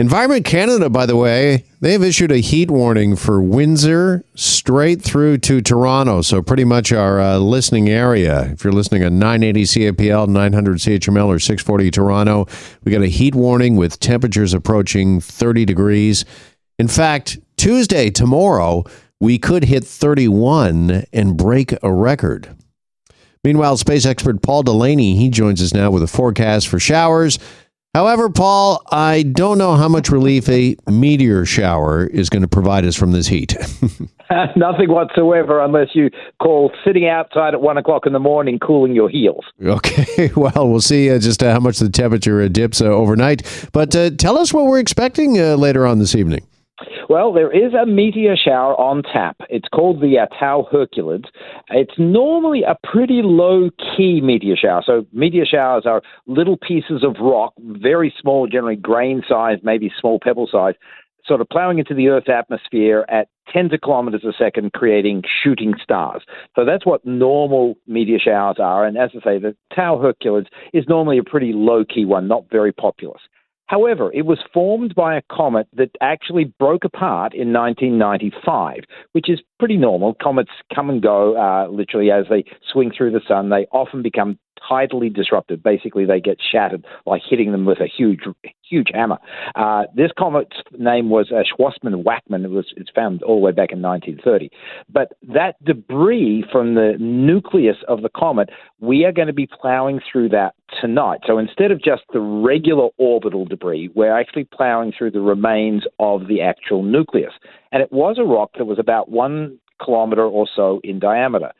Environment Canada, by the way, they have issued a heat warning for Windsor straight through to Toronto. So, pretty much our uh, listening area. If you're listening at 980 CFPL, 900 CHML, or 640 Toronto, we got a heat warning with temperatures approaching 30 degrees. In fact, Tuesday, tomorrow, we could hit 31 and break a record. Meanwhile, space expert Paul Delaney, he joins us now with a forecast for showers However, Paul, I don't know how much relief a meteor shower is going to provide us from this heat. Nothing whatsoever, unless you call sitting outside at one o'clock in the morning cooling your heels. Okay, well, we'll see uh, just uh, how much the temperature uh, dips uh, overnight. But uh, tell us what we're expecting uh, later on this evening. Well, there is a meteor shower on tap. It's called the uh, Tau Herculids. It's normally a pretty low key meteor shower. So, meteor showers are little pieces of rock, very small, generally grain size, maybe small pebble size, sort of plowing into the Earth's atmosphere at tens of kilometers a second, creating shooting stars. So that's what normal meteor showers are. And as I say, the Tau Herculids is normally a pretty low key one, not very populous. However, it was formed by a comet that actually broke apart in 1995, which is pretty normal. Comets come and go uh, literally as they swing through the sun. They often become tidally disrupted. Basically, they get shattered like hitting them with a huge, huge hammer. Uh, this comet's name was uh, Schwassmann-Wachmann. It was it's found all the way back in 1930. But that debris from the nucleus of the comet, we are going to be plowing through that tonight. So instead of just the regular orbital debris, we're actually plowing through the remains of the actual nucleus. And it was a rock that was about one kilometer or so in diameter.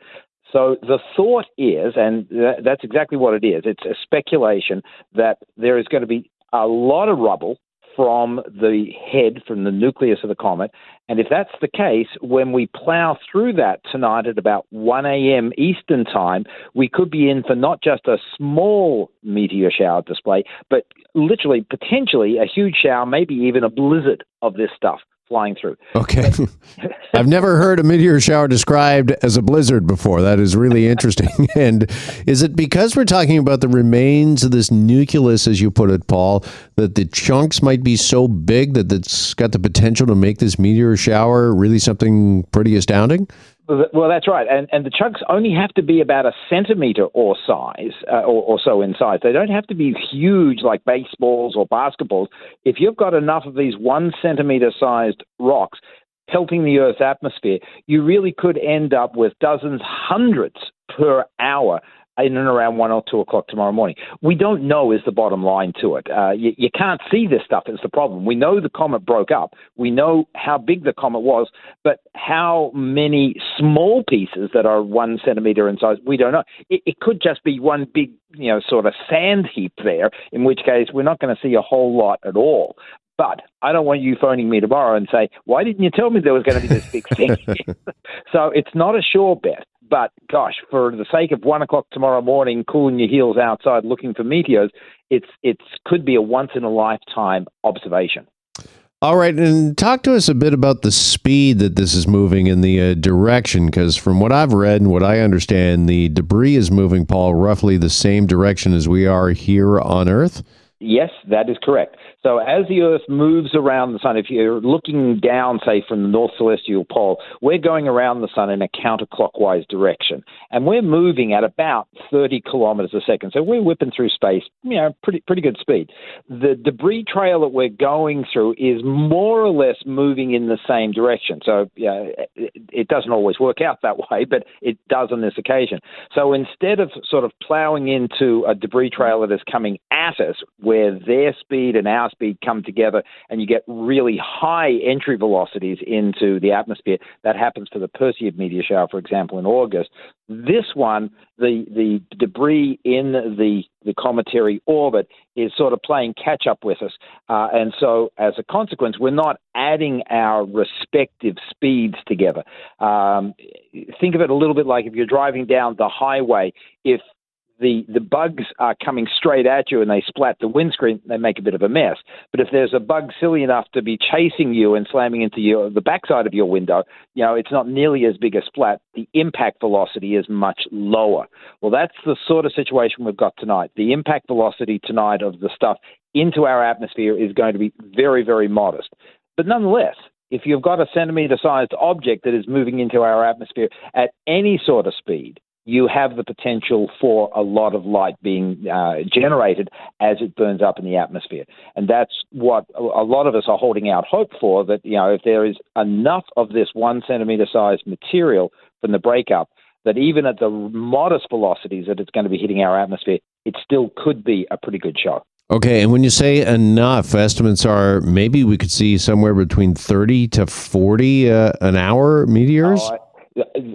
So the thought is, and that's exactly what it is, it's a speculation that there is going to be a lot of rubble from the head, from the nucleus of the comet. And if that's the case, when we plow through that tonight at about 1 a.m. Eastern Time, we could be in for not just a small meteor shower display, but literally, potentially, a huge shower, maybe even a blizzard of this stuff flying through. Okay. I've never heard a meteor shower described as a blizzard before. That is really interesting. and is it because we're talking about the remains of this nucleus, as you put it, Paul, that the chunks might be so big that it's got the potential to make this meteor shower really something pretty astounding? Well, that's right, and and the chunks only have to be about a centimeter or size, uh, or, or so in size. They don't have to be huge like baseballs or basketballs. If you've got enough of these one centimeter sized rocks pelting the Earth's atmosphere, you really could end up with dozens, hundreds per hour in and around one or two o'clock tomorrow morning. We don't know is the bottom line to it. Uh, you, you, can't see this stuff is the problem. We know the comet broke up. We know how big the comet was, but how many small pieces that are one centimeter in size, we don't know. It, it could just be one big, you know, sort of sand heap there. In which case, we're not going to see a whole lot at all. But I don't want you phoning me tomorrow and say, why didn't you tell me there was going to be this big thing? so it's not a sure bet. But gosh, for the sake of one o'clock tomorrow morning, cooling your heels outside looking for meteors, it's it could be a once in a lifetime observation. All right, and talk to us a bit about the speed that this is moving in the uh, direction, because from what I've read and what I understand, the debris is moving, Paul, roughly the same direction as we are here on Earth. Yes, that is correct. So as the Earth moves around the sun, if you're looking down, say, from the North Celestial Pole, we're going around the sun in a counterclockwise direction. And we're moving at about 30 kilometers a second. So we're whipping through space, you know, pretty, pretty good speed. The debris trail that we're going through is more or less moving in the same direction. So yeah, it, it doesn't always work out that way, but it does on this occasion. So instead of sort of plowing into a debris trail that is coming where their speed and our speed come together and you get really high entry velocities into the atmosphere. That happens for the Perseid meteor shower, for example, in August. This one, the, the debris in the, the cometary orbit is sort of playing catch up with us. Uh, and so, as a consequence, we're not adding our respective speeds together. Um, think of it a little bit like if you're driving down the highway, if the, the bugs are coming straight at you and they splat the windscreen, they make a bit of a mess. But if there's a bug silly enough to be chasing you and slamming into your, the backside of your window, you know, it's not nearly as big a splat. The impact velocity is much lower. Well, that's the sort of situation we've got tonight. The impact velocity tonight of the stuff into our atmosphere is going to be very, very modest. But nonetheless, if you've got a centimeter sized object that is moving into our atmosphere at any sort of speed, you have the potential for a lot of light being uh, generated as it burns up in the atmosphere. And that's what a lot of us are holding out hope for that, you know, if there is enough of this one centimeter sized material from the breakup, that even at the modest velocities that it's going to be hitting our atmosphere, it still could be a pretty good show. Okay, and when you say enough, estimates are maybe we could see somewhere between 30 to 40 uh, an hour meteors? Oh, I,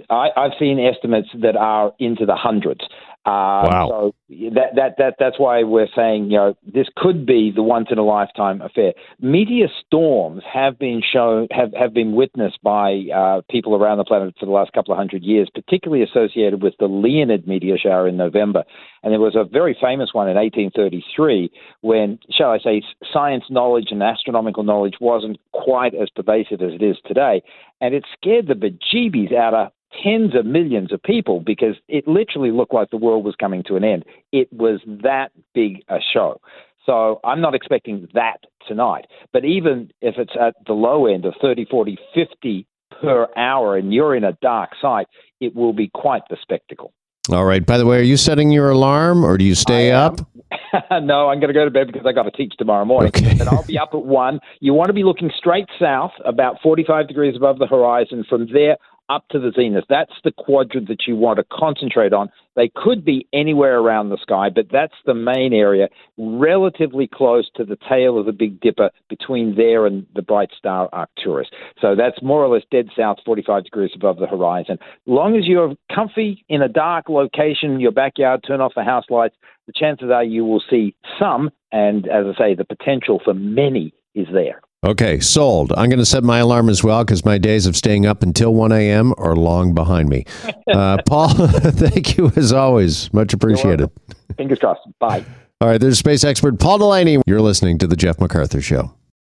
I've seen estimates that are into the hundreds. Uh, wow. So that, that, that, that's why we're saying, you know, this could be the once in a lifetime affair. Meteor storms have been shown, have, have been witnessed by uh, people around the planet for the last couple of hundred years, particularly associated with the Leonid meteor shower in November. And there was a very famous one in 1833 when, shall I say, science knowledge and astronomical knowledge wasn't quite as pervasive as it is today. And it scared the bejeebies out of tens of millions of people because it literally looked like the world was coming to an end. It was that big a show. So I'm not expecting that tonight. But even if it's at the low end of 30, 40, 50 per hour and you're in a dark site, it will be quite the spectacle. All right. By the way, are you setting your alarm or do you stay up? no, I'm going to go to bed because I got to teach tomorrow morning. Okay. and I'll be up at one. You want to be looking straight south, about 45 degrees above the horizon. From there, up to the zenith. That's the quadrant that you want to concentrate on. They could be anywhere around the sky, but that's the main area, relatively close to the tail of the Big Dipper between there and the bright star Arcturus. So that's more or less dead south, 45 degrees above the horizon. Long as you're comfy in a dark location, your backyard, turn off the house lights, the chances are you will see some, and as I say, the potential for many is there. Okay, sold. I'm going to set my alarm as well because my days of staying up until 1 a.m. are long behind me. Uh, Paul, thank you as always. Much appreciated. Fingers crossed. Bye. All right, there's space expert Paul Delaney. You're listening to The Jeff McArthur Show.